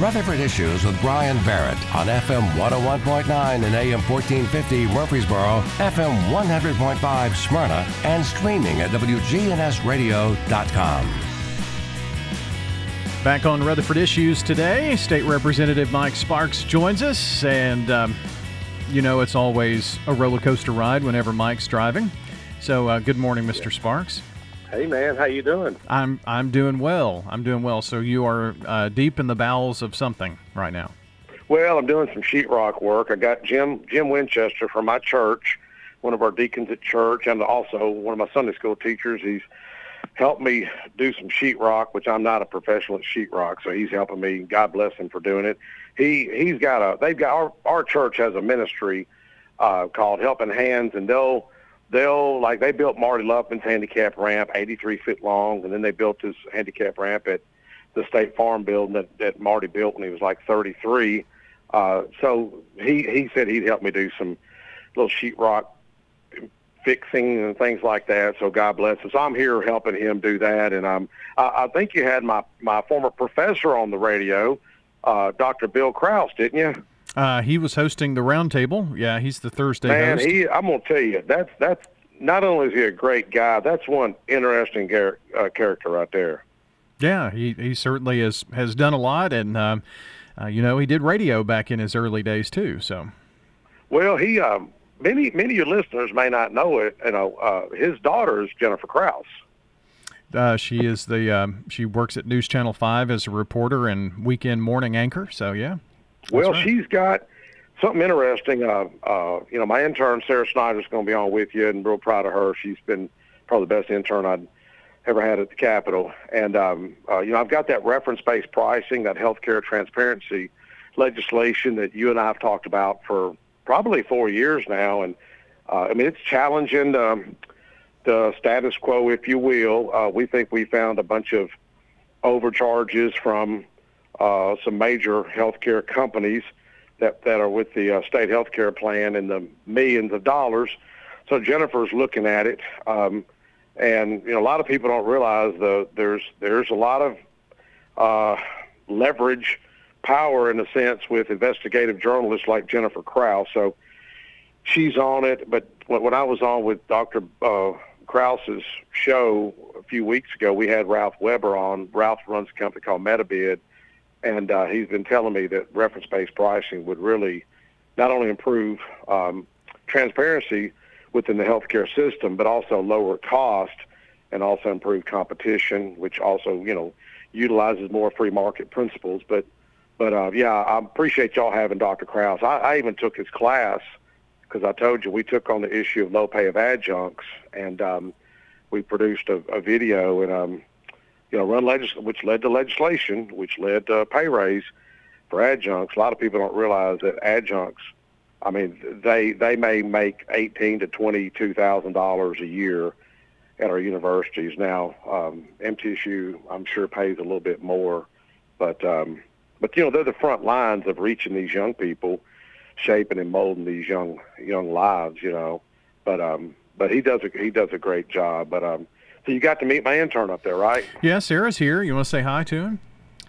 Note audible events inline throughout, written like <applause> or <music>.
Rutherford Issues with Brian Barrett on FM 101.9 and AM 1450 Murfreesboro, FM 100.5 Smyrna, and streaming at WGNSradio.com. Back on Rutherford Issues today, State Representative Mike Sparks joins us, and um, you know it's always a roller coaster ride whenever Mike's driving. So, uh, good morning, Mr. Sparks. Hey man, how you doing? I'm I'm doing well. I'm doing well. So you are uh, deep in the bowels of something right now. Well, I'm doing some sheetrock work. I got Jim Jim Winchester from my church, one of our deacons at church, and also one of my Sunday school teachers. He's helped me do some sheetrock, which I'm not a professional at sheetrock, so he's helping me. God bless him for doing it. He he's got a they've got our our church has a ministry uh, called Helping Hands, and they'll they'll like they built Marty Luffman's handicap ramp, 83 feet long, and then they built this handicap ramp at the State Farm building that, that Marty built when he was like 33. Uh, so he he said he'd help me do some little sheetrock fixing and things like that. So God bless us. I'm here helping him do that, and I'm. I, I think you had my my former professor on the radio, uh, Dr. Bill Kraus, didn't you? Uh, he was hosting the roundtable. Yeah, he's the Thursday Man, host. he. I'm gonna tell you that's that's not only is he a great guy, that's one interesting char- uh, character right there. Yeah, he, he certainly has has done a lot, and um, uh, you know he did radio back in his early days too. So, Well, he um, many many of your listeners may not know it. You know, uh, his daughter is Jennifer Kraus. uh, she is the um, she works at News Channel Five as a reporter and weekend morning anchor. So yeah, Well, right. she's got something interesting. Uh, uh, you know, my intern Sarah Snyder's going to be on with you, and I'm real proud of her. She's been probably the best intern I'd ever had at the Capitol. And um, uh, you know, I've got that reference-based pricing, that healthcare transparency legislation that you and I have talked about for probably four years now. And uh, I mean, it's challenging um, the status quo, if you will. Uh, we think we found a bunch of overcharges from uh, some major healthcare companies that, that are with the uh, state healthcare plan and the millions of dollars. So Jennifer's looking at it, um, and you know a lot of people don't realize the there's there's a lot of uh, leverage, power in a sense with investigative journalists like Jennifer Kraus. So she's on it. But when, when I was on with Dr. Uh, Kraus's show a few weeks ago, we had Ralph Weber on. Ralph runs a company called MediBid, and uh, he's been telling me that reference-based pricing would really not only improve um, transparency within the healthcare system, but also lower cost and also improve competition, which also you know utilizes more free market principles. But but uh, yeah, I appreciate y'all having Dr. Kraus. I, I even took his class because I told you we took on the issue of low pay of adjuncts, and um, we produced a, a video and um, you know run legis- which led to legislation, which led to pay raise for adjuncts. A lot of people don't realize that adjuncts. I mean, they they may make eighteen to twenty two thousand dollars a year at our universities. Now, um, MTSU, I'm sure pays a little bit more, but um, but you know they're the front lines of reaching these young people, shaping and molding these young young lives. You know, but um, but he does a he does a great job. But um, so you got to meet my intern up there, right? yeah. Sarah's here. You want to say hi to him?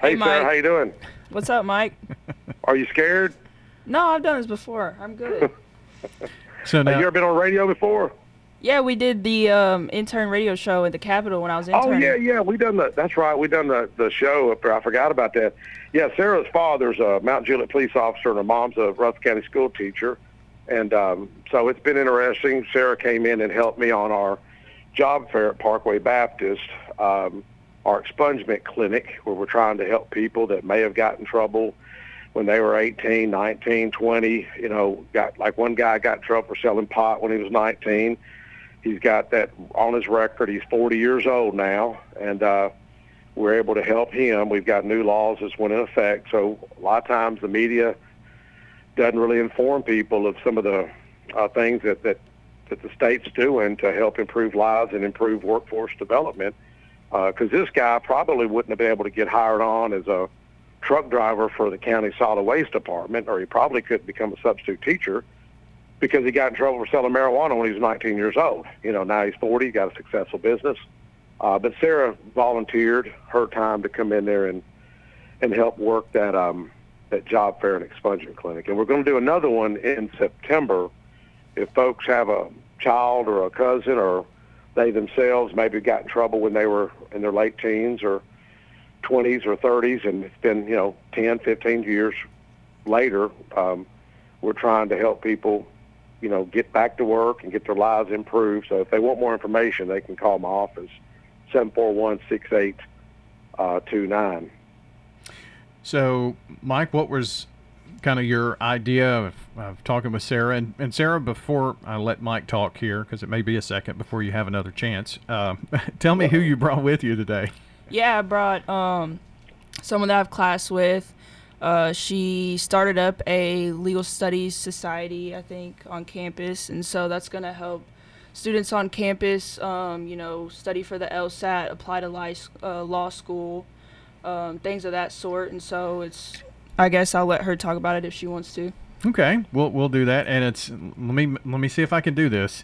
Hey, Hey, Sarah, how you doing? What's up, Mike? <laughs> Are you scared? No, I've done this before. I'm good. <laughs> So Have you ever been on radio before? yeah, we did the um, intern radio show at the Capitol when I was intern. Oh yeah, yeah. We done the. That's right. We done the the show up there. I forgot about that. Yeah, Sarah's father's a Mount Juliet police officer, and her mom's a Rutherford County school teacher, and um, so it's been interesting. Sarah came in and helped me on our job fair at Parkway Baptist, um, our expungement clinic, where we're trying to help people that may have gotten in trouble when they were 18, 19, 20. You know, got like one guy got in trouble for selling pot when he was 19. He's got that on his record. He's 40 years old now, and uh, we're able to help him. We've got new laws that's went in effect, so a lot of times the media doesn't really inform people of some of the uh, things that, that that the state's doing to help improve lives and improve workforce development. Because this guy probably wouldn't have been able to get hired on as a truck driver for the county solid waste department, or he probably couldn't become a substitute teacher because he got in trouble for selling marijuana when he was 19 years old. You know, now he's 40, got a successful business. Uh, but Sarah volunteered her time to come in there and and help work that um, that job fair and expungement clinic. And we're going to do another one in September. If folks have a child or a cousin or they themselves maybe got in trouble when they were in their late teens or 20s or 30s, and it's been you know 10, 15 years later, um, we're trying to help people, you know, get back to work and get their lives improved. So if they want more information, they can call my office, seven four one six eight uh, two nine. So, Mike, what was kind of your idea of, of talking with Sarah? And, and, Sarah, before I let Mike talk here, because it may be a second before you have another chance, uh, <laughs> tell me who you brought with you today. Yeah, I brought um, someone that I have class with. Uh, she started up a legal studies society, I think, on campus, and so that's going to help students on campus, um, you know, study for the LSAT, apply to law, uh, law school, um, things of that sort. And so it's, I guess I'll let her talk about it if she wants to. Okay, we'll we'll do that. And it's let me let me see if I can do this.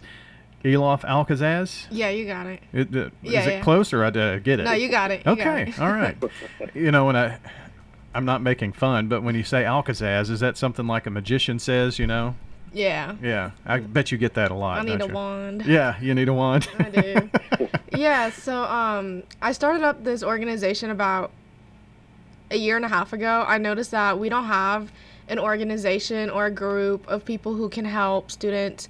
Elof Alcazaz. Yeah, you got it. it uh, yeah, is yeah. it close or I uh, get it? No, you got it. You okay, got it. all right. <laughs> You know when I. I'm not making fun, but when you say Alcazaz, is that something like a magician says, you know? Yeah. Yeah. I bet you get that a lot. I need a you? wand. Yeah, you need a wand. I do. <laughs> yeah, so um I started up this organization about a year and a half ago. I noticed that we don't have an organization or a group of people who can help students,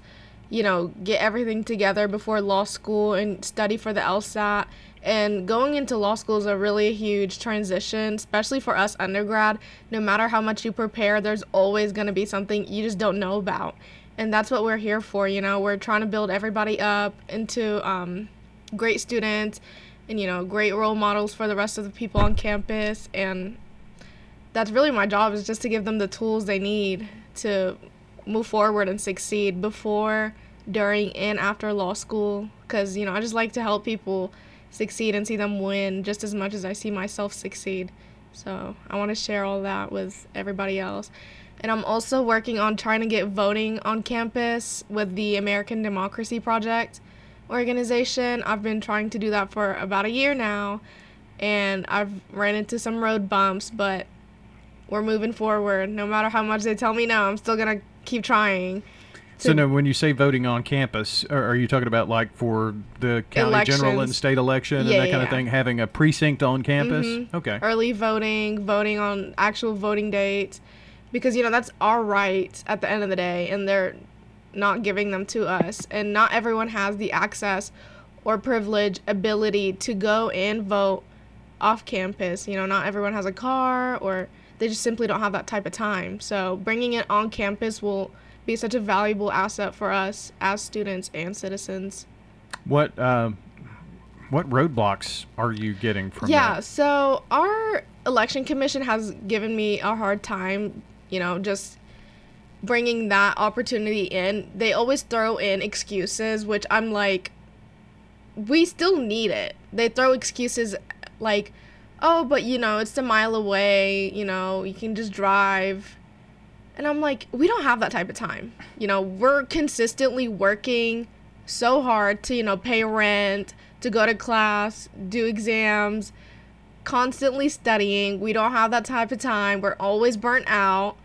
you know, get everything together before law school and study for the LSAT and going into law school is a really huge transition, especially for us undergrad. No matter how much you prepare, there's always going to be something you just don't know about. And that's what we're here for, you know. We're trying to build everybody up into um, great students and, you know, great role models for the rest of the people on campus. And that's really my job is just to give them the tools they need to move forward and succeed before, during, and after law school. Because, you know, I just like to help people succeed and see them win just as much as I see myself succeed. So I want to share all that with everybody else. And I'm also working on trying to get voting on campus with the American Democracy Project organization. I've been trying to do that for about a year now, and I've ran into some road bumps, but we're moving forward. No matter how much they tell me no, I'm still going to keep trying. So now, when you say voting on campus, are you talking about like for the county Elections. general and state election Yeah, and that kind yeah. of thing, having a precinct on campus? Mhm. Okay. early voting, voting on actual voting dates, because you know that's our right at the end of the day, and they're not giving them to us, and not everyone has the access or privilege ability to go and vote off campus. You know, not everyone has a car, or they just simply don't have that type of time. So bringing it on campus will be such a valuable asset for us as students and citizens. What um, what roadblocks are you getting from yeah, that? so our election commission has given me a hard time, you know, just bringing that opportunity in. They always throw in excuses, which I'm like, we still need it. They throw excuses like, oh, but you know, it's a mile away, you know, you can just drive. And I'm like, we don't have that type of time. You know, we're consistently working so hard to, you know, pay rent, to go to class, do exams, constantly studying. We don't have that type of time. We're always burnt out.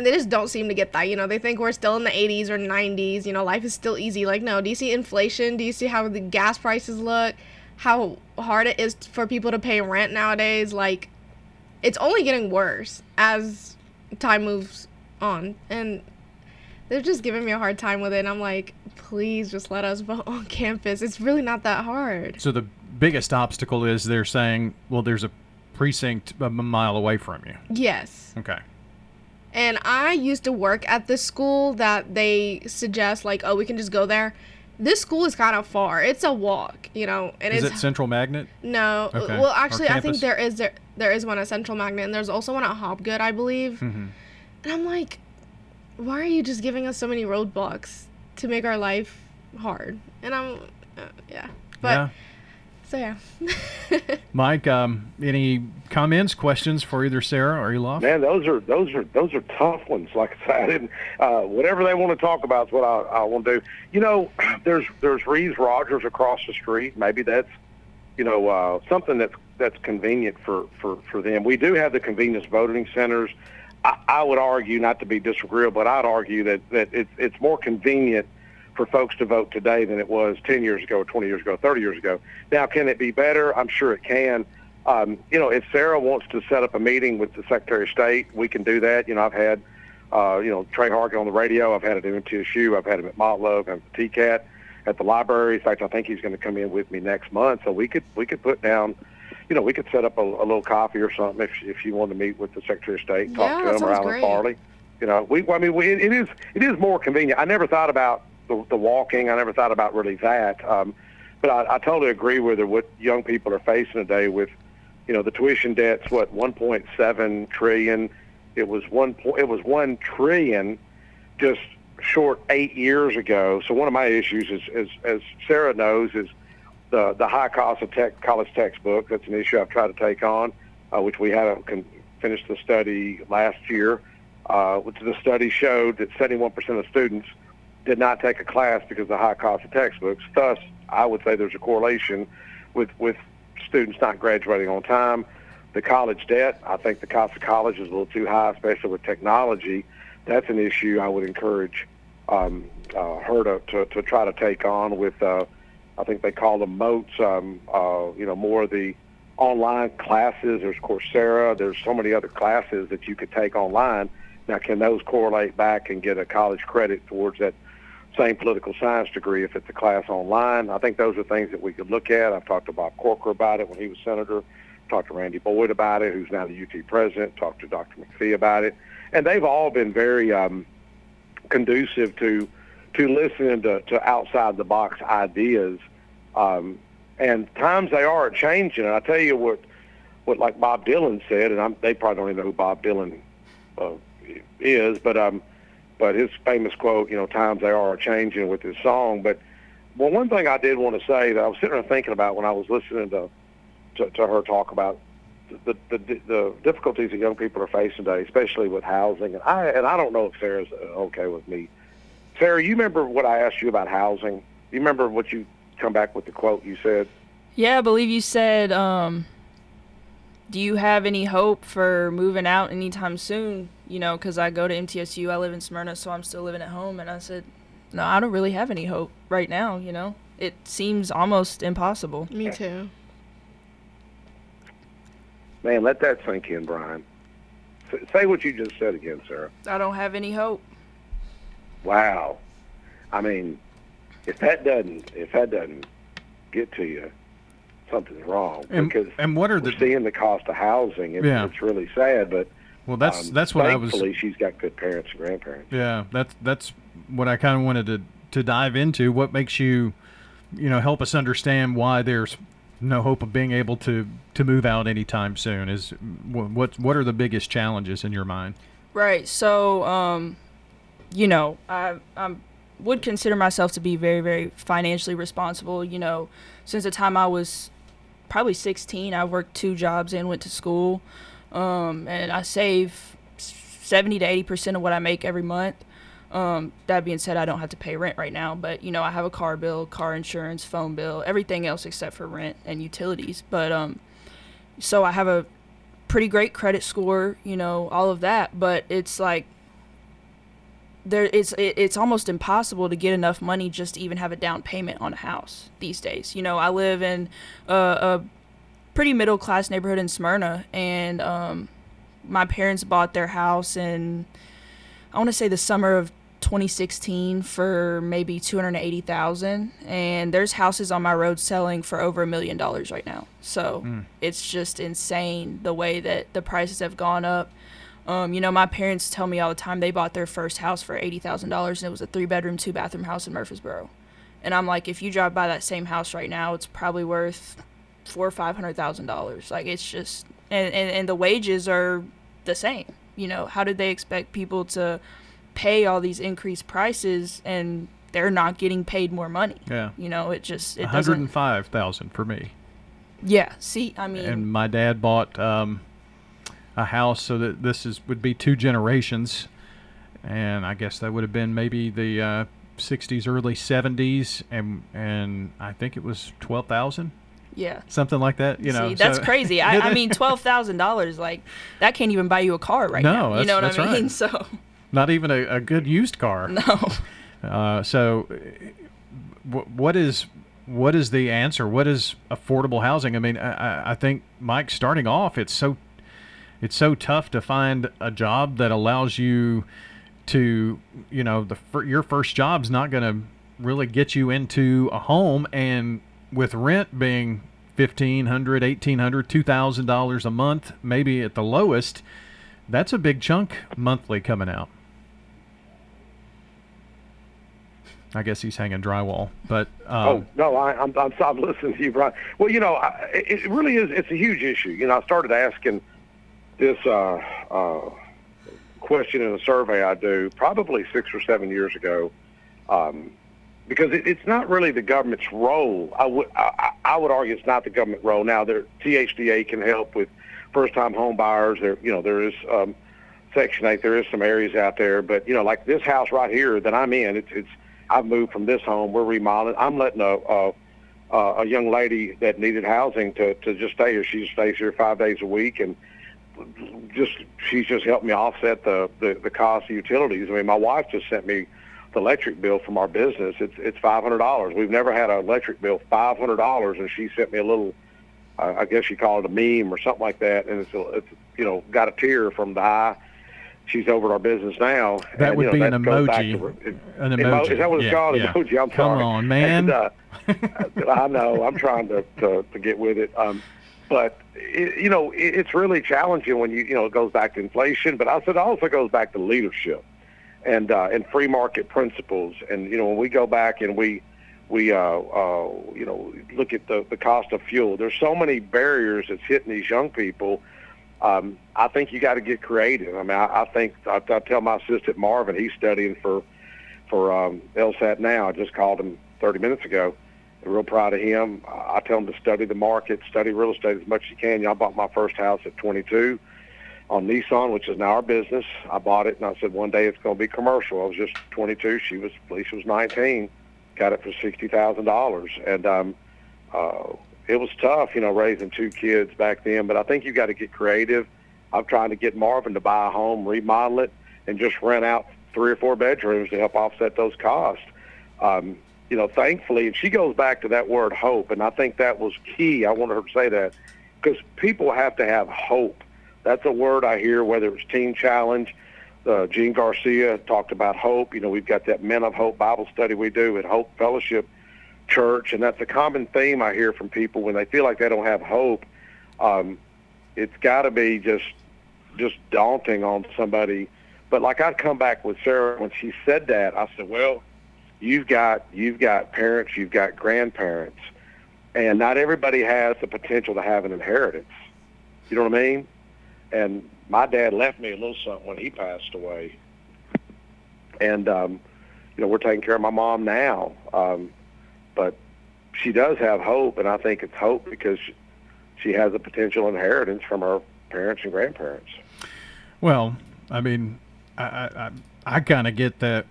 And they just don't seem to get that. You know, they think we're still in the 80s or 90s. You know, life is still easy. Like, no, do you see inflation? Do you see how the gas prices look? How hard it is for people to pay rent nowadays? Like, it's only getting worse as time moves on. And they're just giving me a hard time with it. And I'm like, please just let us <laughs> vote on campus. It's really not that hard. So the biggest obstacle is they're saying, well, there's a precinct a mile away from you. Yes. Okay. And I used to work at this school that they suggest, like, oh, we can just go there. This school is kind of far. It's a walk, you know, and Is it's it Central Magnet? no. Okay. Well, actually, I think there is there there is one at Central Magnet, and there's also one at Hobgood, I believe. Mm-hmm. And I'm like, why are you just giving us so many roadblocks to make our life hard? And I'm, uh, yeah. But yeah. So yeah. <laughs> Mike, um, any comments, questions for either Sarah or Elof? Man, those are those are those are tough ones. <laughs> Like I said, I didn't, uh, whatever they want to talk about is what I, I want to do. You know, <clears throat> there's there's Reeves Rogers across the street. Maybe that's you know, uh, something that's that's convenient for, for, for them. We do have the convenience voting centers. I, I would argue, not to be disagreeable, but I'd argue that, that it's, it's more convenient for folks to vote today than it was 10 years ago, 20 years ago, 30 years ago. Now, can it be better? I'm sure it can. Um, you know, if Sarah wants to set up a meeting with the Secretary of State, we can do that. You know, I've had, uh, you know, Tre Hargett on the radio. I've had it at MTSU. I've had him at Motlow. I've had TCAT at the library. In fact, I think he's going to come in with me next month. So we could we could put down – you know, we could set up a, a little coffee or something if if you want to meet with the Secretary of State, talk yeah, to him or Alan great. Farley. You know, we I mean, we, it is it is more convenient. I never thought about the, the walking. I never thought about really that. Um, but I, I totally agree with her. What young people are facing today with, you know, the tuition debt's what 1.7 trillion. It was one point. It was one trillion, just short eight years ago. So one of my issues is, is as Sarah knows, is the the high cost of tech, college textbook. That's an issue I've tried to take on, uh, which we haven't con- finished the study last year. Uh, which the study showed that 71% of students did not take a class because of the high cost of textbooks. Thus, I would say there's a correlation with with students not graduating on time. The college debt, I think the cost of college is a little too high, especially with technology. That's an issue I would encourage um, uh, her to, to, to try to take on with uh, I think they call them moats. Um, uh, you know, more of the online classes. There's Coursera. There's so many other classes that you could take online. Now, can those correlate back and get a college credit towards that same political science degree if it's a class online? I think those are things that we could look at. I've talked to Bob Corker about it when he was senator. Talked to Randy Boyd about it, who's now the UT president. Talked to Dr. McPhee about it, and they've all been very um, conducive to to listening to, to outside the box ideas um, and times they are changing. And I tell you what, what like Bob Dylan said, and I'm, they probably don't even know who Bob Dylan uh, is, but um, but his famous quote, you know, times they are changing with his song. But well, one thing I did want to say that I was sitting there thinking about when I was listening to to, to her talk about the, the the difficulties that young people are facing today, especially with housing. And I and I don't know if Sarah's uh, okay with me. Sarah, you remember what I asked you about housing? You remember what you come back with the quote you said? Yeah, I believe you said, um, do you have any hope for moving out anytime soon? You know, because I go to MTSU, I live in Smyrna, so I'm still living at home. And I said, no, I don't really have any hope right now, you know? It seems almost impossible. Me too. Man, let that sink in, Brian. S- say what you just said again, Sarah. I don't have any hope. Wow. I mean, if that doesn't if that doesn't get to you, something's wrong. And, because and what are the seeing the cost of housing. It's, Yeah. it's really sad, but well? That's um, that's what I was. thankfully she's got good parents and grandparents. Yeah, that's that's what I kind of wanted to to dive into. What makes you, you know, help us understand why there's no hope of being able to to move out anytime soon? Is what what are the biggest challenges in your mind? Right. So, um, you know, I I would consider myself to be very, very financially responsible. You know, since the time I was probably 16, I worked two jobs and went to school, um, and I save 70 to 80 percent of what I make every month. Um, that being said, I don't have to pay rent right now, but you know, I have a car bill, car insurance, phone bill, everything else except for rent and utilities. But um, so I have a pretty great credit score, you know, all of that. But it's like there, it's it, it's almost impossible to get enough money just to even have a down payment on a house these days. You know, I live in a, a pretty middle class neighborhood in Smyrna, and um, my parents bought their house in I want to say the summer of 2016 for maybe 280,000 and there's houses on my road selling for over a million dollars right now. So it's just insane the way that the prices have gone up. Um, you know, my parents tell me all the time they bought their first house for $80,000 and it was a three bedroom, two bathroom house in Murfreesboro. And I'm like, if you drive by that same house right now, it's probably worth four or five hundred thousand dollars. Like it's just, and, and, and the wages are the same. You know, how did they expect people to pay all these increased prices and they're not getting paid more money? Yeah. You know, it just it One hundred and doesn't. five thousand for me. Yeah. See, I mean, and my dad bought um, a house so that this is would be two generations, and I guess that would have been maybe the uh, '60s, early '70s, and and I think it was twelve thousand. Yeah. Something like that, you know. See, that's so- crazy. I, I mean, <laughs> twelve thousand dollars, like that can't even buy you a car right No, now. You know what I mean? right. <laughs> So not even a, a good used car. no. Uh, so, w- what is what is the answer? What is affordable housing? I mean, I- I think Mike, starting off, it's so it's so tough to find a job that allows you to, you know, the your first job's not going to really get you into a home, and with rent being fifteen hundred, eighteen hundred, two thousand dollars a month, maybe at the lowest, that's a big chunk monthly coming out. I guess he's hanging drywall, but um, Oh no, I, I'm, I'm I'm listening to you, Brian. Well, you know, I, it really is. It's a huge issue. You know, I started asking this uh, uh, question in a survey I do probably six or seven years ago, um, because it, it's not really the government's role. I would I, I would argue it's not the government role. Now, there THDA can help with first-time home buyers. There, you know, there is. Um, Section 8, there is some areas out there, but you know, like this house right here that I'm in, it's it's I've moved from this home. We're remodeling. I'm letting a a, a young lady that needed housing to to just stay here. She stays here five days a week, and just she's just helped me offset the the, the cost of utilities. I mean, my wife just sent me the electric bill from our business. It's it's five hundred dollars. We've never had an electric bill five hundred dollars, and she sent me a little. Uh, I guess you call it a meme or something like that, and it's, a, it's you know got a tear from the eye. She's over at our business now. That and, would you be know, an that goes back emoji. to- it- An Emo- emoji. Is that what it's Yeah, called? yeah. Emoji. I'm Come sorry. on, man. And, uh, <laughs> I know. I'm trying to, to, to get with it. Um, but it, you know, it, it's really challenging when you you know it goes back to inflation, but I said it also goes back to leadership and uh, and free market principles. And you know, when we go back and we we uh, uh, you know look at the the cost of fuel, there's so many barriers that's hitting these young people. Um, I think you got to get creative. I mean, I, I think I, I tell my assistant Marvin, he's studying for for um, LSAT now. I just called him 30 minutes ago. Real proud of him. I I tell him to study the market, study real estate as much as you can. Y'all bought my first house at 22 on Nissan, which is now our business. I bought it, and I said one day it's going to be commercial. I was just 22. She was, Lisa was 19. Got it for sixty thousand dollars, and um, uh, it was tough, you know, raising two kids back then. But I think you got to get creative. I'm trying to get Marvin to buy a home, remodel it, and just rent out three or four bedrooms to help offset those costs. Um, you know, thankfully, and she goes back to that word hope, and I think that was key. I wanted her to say that because people have to have hope. That's a word I hear, whether it's Teen Challenge. Uh, Gene Garcia talked about hope. You know, we've got that Men of Hope Bible study we do at Hope Fellowship Church, and that's a common theme I hear from people when they feel like they don't have hope. Um, it's got to be just just daunting on somebody. But like I'd come back with Sarah when she said that, I said, well, you've got you've got parents, you've got grandparents, and not everybody has the potential to have an inheritance. You know what I mean? And my dad left me a little something when he passed away, and um, you know we're taking care of my mom now. Um, but she does have hope, and I think it's hope because she has a potential inheritance from her parents and grandparents. Well, I mean, I I, I, I kind of get that.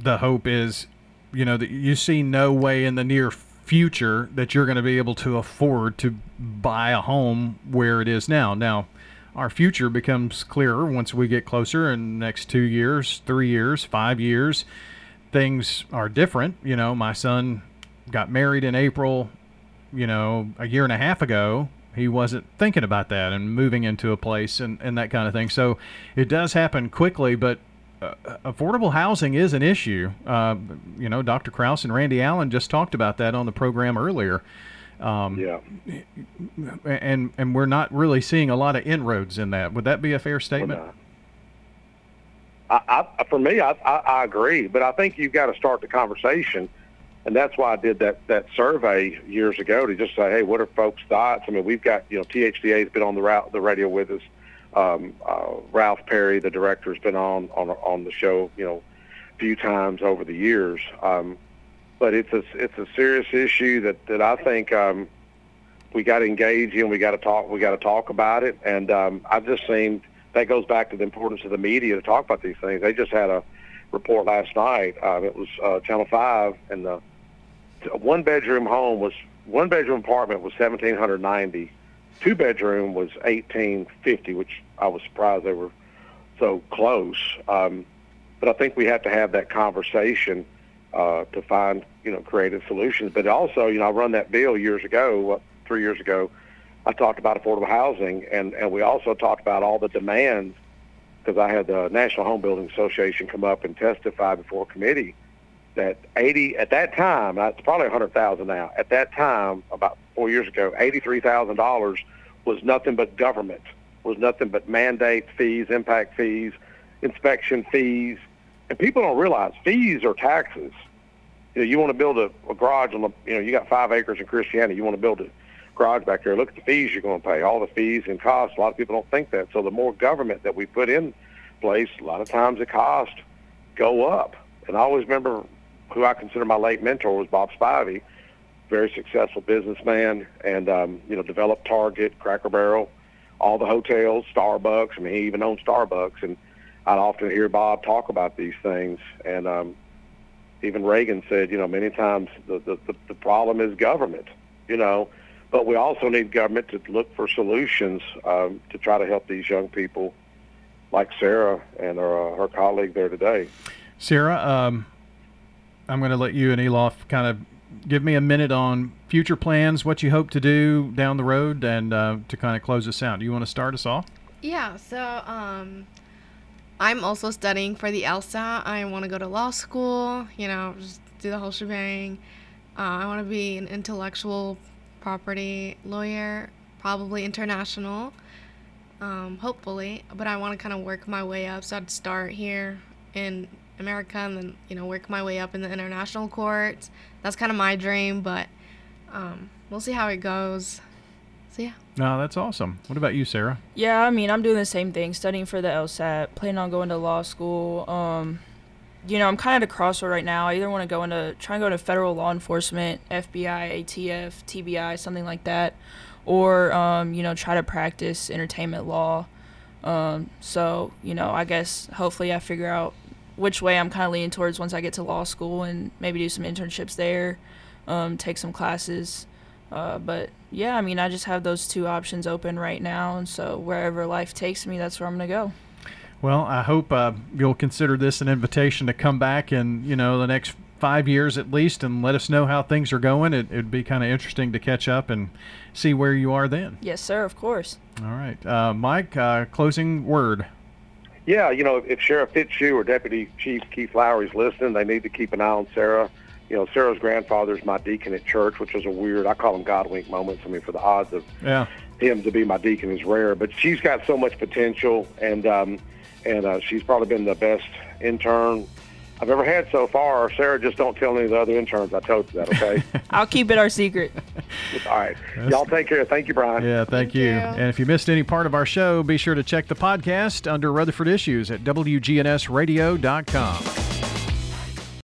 The hope is, you know, that you see no way in the near future that you're going to be able to afford to buy a home where it is now. Now, our future becomes clearer once we get closer in next two years, three years, five years. Things are different. You know, my son got married in April, you know, a year and a half ago. He wasn't thinking about that and moving into a place and, and that kind of thing. So it does happen quickly, but uh, affordable housing is an issue. Uh, you know, Dr. Kraus and Randy Allen just talked about that on the program earlier. Um, Yeah. and and we're not really seeing a lot of inroads in that. Would that be a fair statement? I, I, for me, I, I, I agree, but I think you've got to start the conversation, and that's why I did that that survey years ago to just say, hey, what are folks' thoughts? I mean, we've got you know THDA has been on the route the radio with us. Um, uh, Ralph Perrey, the director, has been on on on the show, you know, a few times over the years. Um, but it's a it's a serious issue that that I think um, we got to engage in. We got to talk. We got to talk about it. And um, I've just seen that goes back to the importance of the media to talk about these things. They just had a report last night. Um, it was uh, Channel Five, and the one bedroom home was one bedroom apartment was seventeen hundred ninety. Two bedroom was eighteen fifty, which I was surprised they were so close. Um, but I think we have to have that conversation uh, to find you know creative solutions. But also, you know, I run that bill years ago, what, three years ago. I talked about affordable housing, and and we also talked about all the demands because I had the National Home Building Association come up and testify before a committee that 80 at that time, it's probably 100,000 now. At that time, about four years ago, $83,000 was nothing but government, was nothing but mandate fees, impact fees, inspection fees, and people don't realize fees are taxes. You know, you want to build a, a garage on the, you know, you got five acres in Christiana, you want to build a garage back there. Look at the fees you're going to pay, all the fees and costs. A lot of people don't think that. So the more government that we put in place, a lot of times the cost go up. And I always remember who I consider my late mentor was Bob Spivey, very successful businessman, and um, you know developed Target, Cracker Barrel, all the hotels, Starbucks. I mean, he even owned Starbucks, and I'd often hear Bob talk about these things. And um, even Reagan said, you know, many times the, the the problem is government. You know, but we also need government to look for solutions um, to try to help these young people like Sarah and her, uh, her colleague there today. Sarah, um, I'm going to let you and Elof kind of give me a minute on future plans, what you hope to do down the road, and uh, to kind of close us out. Do you want to start us off? Yeah, so um, I'm also studying for the LSAT. I want to go to law school, you know, just do the whole shebang. Uh, I want to be an intellectual property lawyer, probably international, um, hopefully. But I want to kind of work my way up. So I'd start here in America and then, you know, work my way up in the international courts. That's kind of my dream, but um, we'll see how it goes. So yeah. No, that's awesome. What about you, Sarah? Yeah, I mean, I'm doing the same thing, studying for the LSAT, planning on going to law school. Um, you know, I'm kind of at a crossroad right now. I either want to go into try and go into federal law enforcement, FBI, ATF, TBI, something like that, or um, you know, try to practice entertainment law. Um, so you know, I guess hopefully I figure out which way I'm kind of leaning towards once I get to law school and maybe do some internships there, um, take some classes. Uh, but yeah, I mean, I just have those two options open right now, and so wherever life takes me, that's where I'm gonna go. Well, I hope uh, you'll consider this an invitation to come back in, you know, the next five years at least and let us know how things are going. It, would be kind of interesting to catch up and see where you are then. Yes, sir, of course. All right. Uh, Mike, uh, closing word. Yeah, you know, if Sheriff Fitzhugh or Deputy Chief Keith Lowry's listening, they need to keep an eye on Sarah. You know, Sarah's grandfather's my deacon at church, which was a weird, I call them God wink moments. I mean, for the odds of yeah. him to be my deacon is rare, but she's got so much potential and, um, and uh, she's probably been the best intern I've ever had so far. Sarah, just don't tell any of the other interns I told you that, okay? <laughs> I'll keep it our secret. <laughs> All right. Y'all take care. Thank you, Brian. Yeah, thank, Thank you. you. And if you missed any part of our show, be sure to check the podcast under Rutherford Issues at WGNSradio.com.